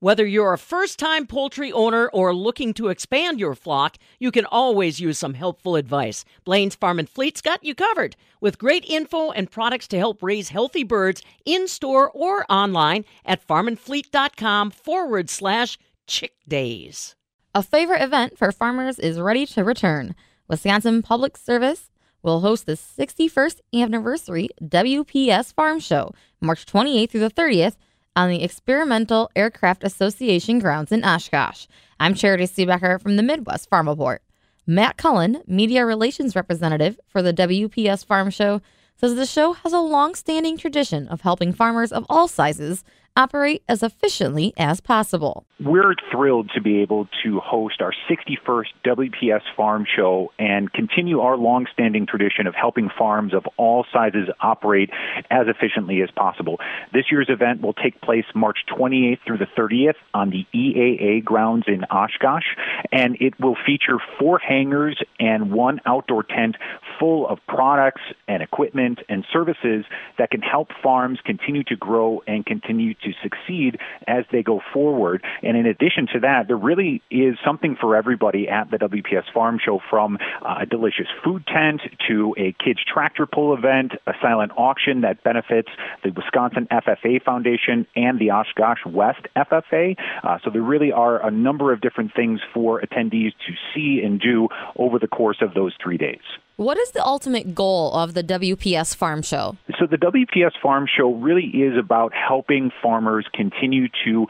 Whether you're a first time poultry owner or looking to expand your flock, you can always use some helpful advice. Blain's Farm and Fleet's got you covered with great info and products to help raise healthy birds in store or online at farmandfleet.com forward slash chick days. A favorite event for farmers is ready to return. Wisconsin Public Service will host the 61st anniversary WPS Farm Show, March 28th through the 30th on the Experimental Aircraft Association grounds in Oshkosh. I'm Charity Seebecker from the Midwest Farm Report. Matt Cullen, media relations representative for the WPS Farm Show, says the show has a long standing tradition of helping farmers of all sizes operate as efficiently as possible. We're thrilled to be able to host our 61st WPS Farm Show and continue our long-standing tradition of helping farms of all sizes operate as efficiently as possible. This year's event will take place March 28th through the 30th on the EAA grounds in Oshkosh, and it will feature four hangars and one outdoor tent full of products and equipment and services that can help farms continue to grow and continue to succeed as they go forward. And in addition to that, there really is something for everybody at the WPS Farm Show from uh, a delicious food tent to a kids tractor pull event, a silent auction that benefits the Wisconsin FFA Foundation and the Oshkosh West FFA. Uh, so there really are a number of different things for attendees to see and do over the course of those three days. What is the ultimate goal of the WPS Farm Show? So, the WPS Farm Show really is about helping farmers continue to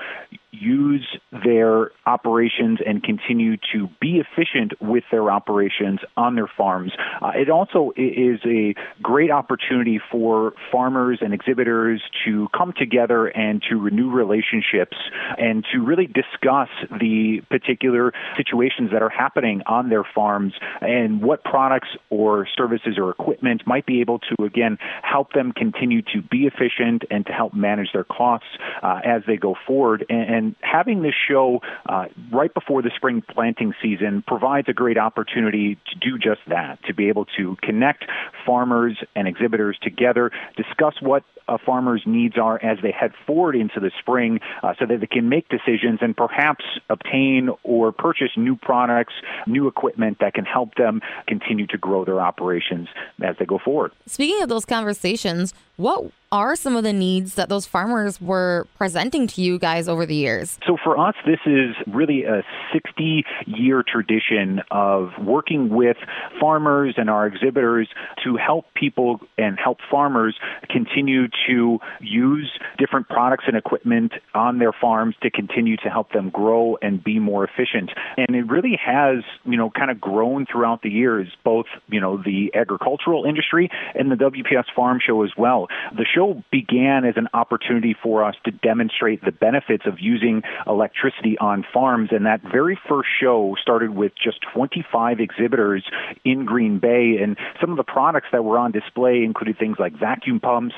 use their operations and continue to be efficient with their operations on their farms. Uh, it also is a great opportunity for farmers and exhibitors to come together and to renew relationships and to really discuss the particular situations that are happening on their farms and what products or services or equipment might be able to, again, help them continue to be efficient and to help manage their costs uh, as they go forward. And, and having this show uh, right before the spring planting season provides a great opportunity to do just that, to be able to connect farmers and exhibitors together, discuss what a farmer's needs are as they head forward into the spring uh, so that they can make decisions and perhaps obtain or purchase new products, new equipment that can help them continue to grow their operations as they go forward. Speaking of those conversations, what are some of the needs that those farmers were presenting to you guys over the years? So for us, this is really a 60 year tradition of working with farmers and our exhibitors to help people and help farmers continue to use different products and equipment on their farms to continue to help them grow and be more efficient. And it really has, you know, kind of grown throughout the years, both, you know, the agricultural industry and the WPS Farm Show as well. The show began as an opportunity for us to demonstrate the benefits of using electricity on farms. And that very first show started with just 25 exhibitors in Green Bay. And some of the products that were on display included things like vacuum pumps,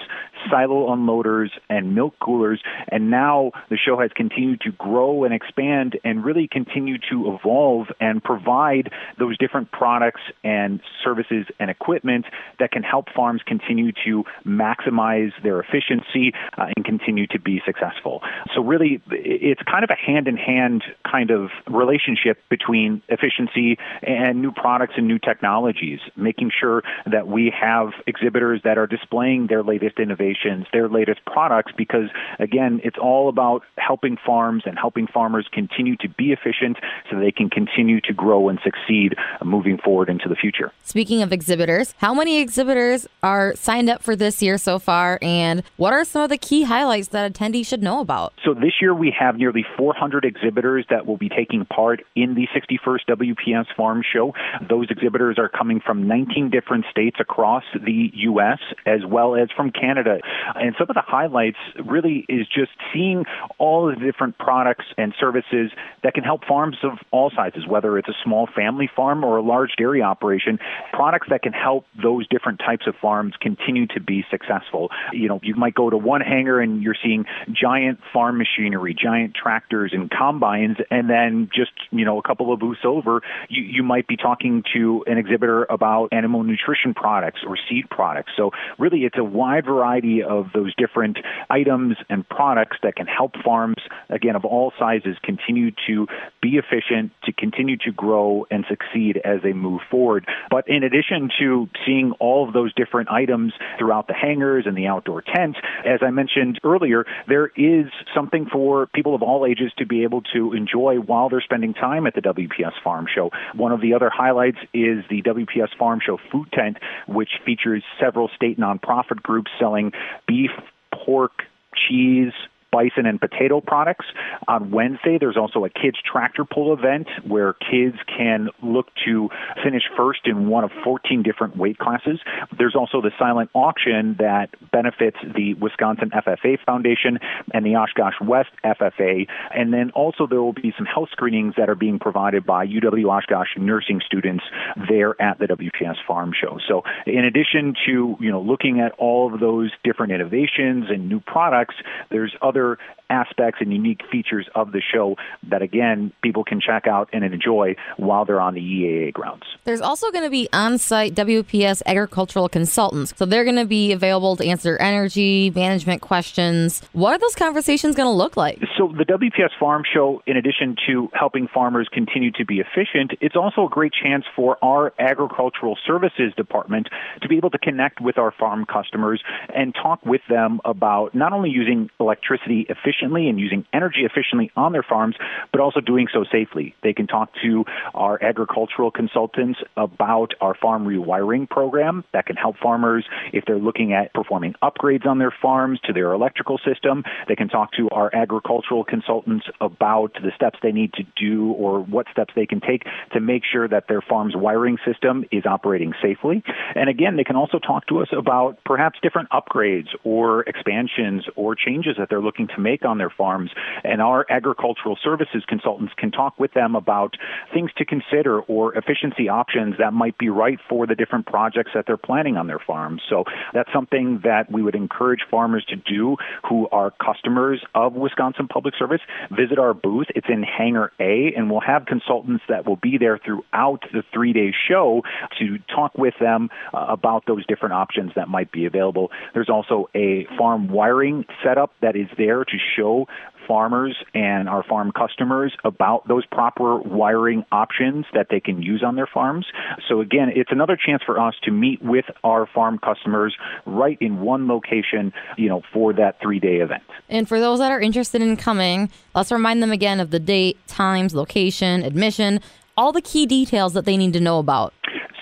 silo unloaders, and milk coolers. And now the show has continued to grow and expand and really continue to evolve and provide those different products and services and equipment that can help farms continue to maximize their efficiency uh, and continue to be successful. So really, it's kind of a hand-in-hand kind of relationship between efficiency and new products and new technologies, making sure that we have exhibitors that are displaying their latest innovations, their latest products, because again, it's all about helping farms and helping farmers continue to be efficient so they can continue to grow and succeed moving forward into the future. Speaking of exhibitors, how many exhibitors are signed up for this year so far, and what are some of the key highlights that attendees should know about? So this year we have nearly 400 exhibitors that will be taking part in the 61st WPS Farm Show. Those exhibitors are coming from 19 different states across the U.S. as well as from Canada. And some of the highlights really is just seeing all the different products and services that can help farms of all sizes, whether it's a small family farm or a large dairy operation, products that can help those different types of farms continue to be successful. You know, you might go to one hangar and you're seeing giant farm machinery, giant tractors and combines, and then just, you know, a couple of booths over, you, you might be talking to an exhibitor about animal nutrition products or seed products. So really it's a wide variety of those different items and products that can help farms, again, of all sizes, continue to be efficient, to continue to grow and succeed as they move forward. But in addition to seeing all of those different items throughout the hangars and the outdoor tents, as I mentioned earlier, there is something for people of all ages to be able to enjoy while they're spending time at the WPS Farm Show. One of the other highlights is the WPS Farm Show food tent, which features several state nonprofit groups selling beef, pork, cheese, bison and potato products. On Wednesday, there's also a kids tractor pull event where kids can look to finish first in one of 14 different weight classes. There's also the silent auction that benefits the Wisconsin FFA Foundation and the Oshkosh West FFA. And then also there will be some health screenings that are being provided by UW Oshkosh nursing students there at the WPS Farm Show. So in addition to, you know, looking at all of those different innovations and new products, there's other other aspects and unique features of the show that, again, people can check out and enjoy while they're on the EAA grounds. There's also going to be on site WPS agricultural consultants. So they're going to be available to answer energy management questions. What are those conversations going to look like? So, the WPS Farm Show, in addition to helping farmers continue to be efficient, it's also a great chance for our agricultural services department to be able to connect with our farm customers and talk with them about not only using electricity efficiently efficiently and using energy efficiently on their farms, but also doing so safely. They can talk to our agricultural consultants about our farm rewiring program that can help farmers if they're looking at performing upgrades on their farms to their electrical system. They can talk to our agricultural consultants about the steps they need to do or what steps they can take to make sure that their farm's wiring system is operating safely. And again, they can also talk to us about perhaps different upgrades or expansions or changes that they're looking to make on their farms. And our agricultural services consultants can talk with them about things to consider or efficiency options that might be right for the different projects that they're planning on their farms. So that's something that we would encourage farmers to do who are customers of Wisconsin Public Service. Visit our booth. It's in Hangar A, and we'll have consultants that will be there throughout the three day show to talk with them uh, about those different options that might be available. There's also a farm wiring setup that is there to show farmers and our farm customers about those proper wiring options that they can use on their farms. So again, it's another chance for us to meet with our farm customers right in one location, you know, for that 3-day event. And for those that are interested in coming, let's remind them again of the date, times, location, admission, all the key details that they need to know about.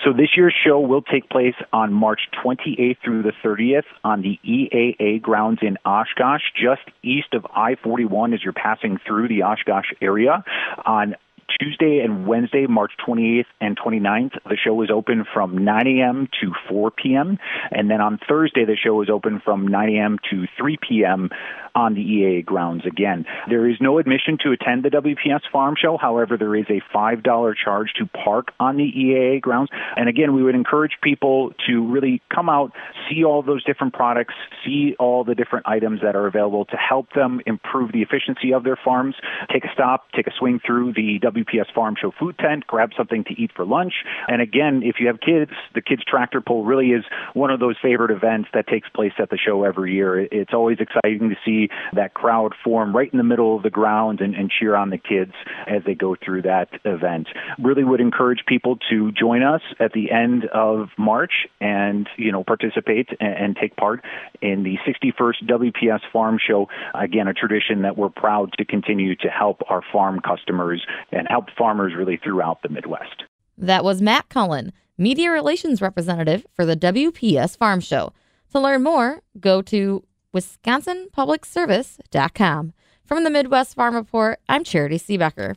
So this year's show will take place on March 28th through the 30th on the EAA grounds in Oshkosh, just east of I-41 as you're passing through the Oshkosh area. On Tuesday and Wednesday, March 28th and 29th, the show is open from 9 a.m. to 4 p.m. And then on Thursday, the show is open from 9 a.m. to 3 p.m on the EAA grounds again. There is no admission to attend the WPS Farm Show. However, there is a $5 charge to park on the EAA grounds. And again, we would encourage people to really come out, see all those different products, see all the different items that are available to help them improve the efficiency of their farms. Take a stop, take a swing through the Farm Show food tent, grab something to eat for lunch. And again, if you have kids, the Kids Tractor Pull really is one of those favorite events that takes place at the show every year. It's always exciting to see that crowd form right in the middle of the ground and, and cheer on the kids as they go through that event. Really would encourage people to join us at the end of March and, you know, participate and, and take part in the 61st WPS Farm Show. Again, a tradition that we're proud to continue to help our farm customers and help farmers really throughout the Midwest. That was Matt Cullen, Media Relations Representative for the WPS Farm Show. To learn more, go to wisconsinpublicservice.com. From the Midwest Farm Report, I'm Charity Seebecker.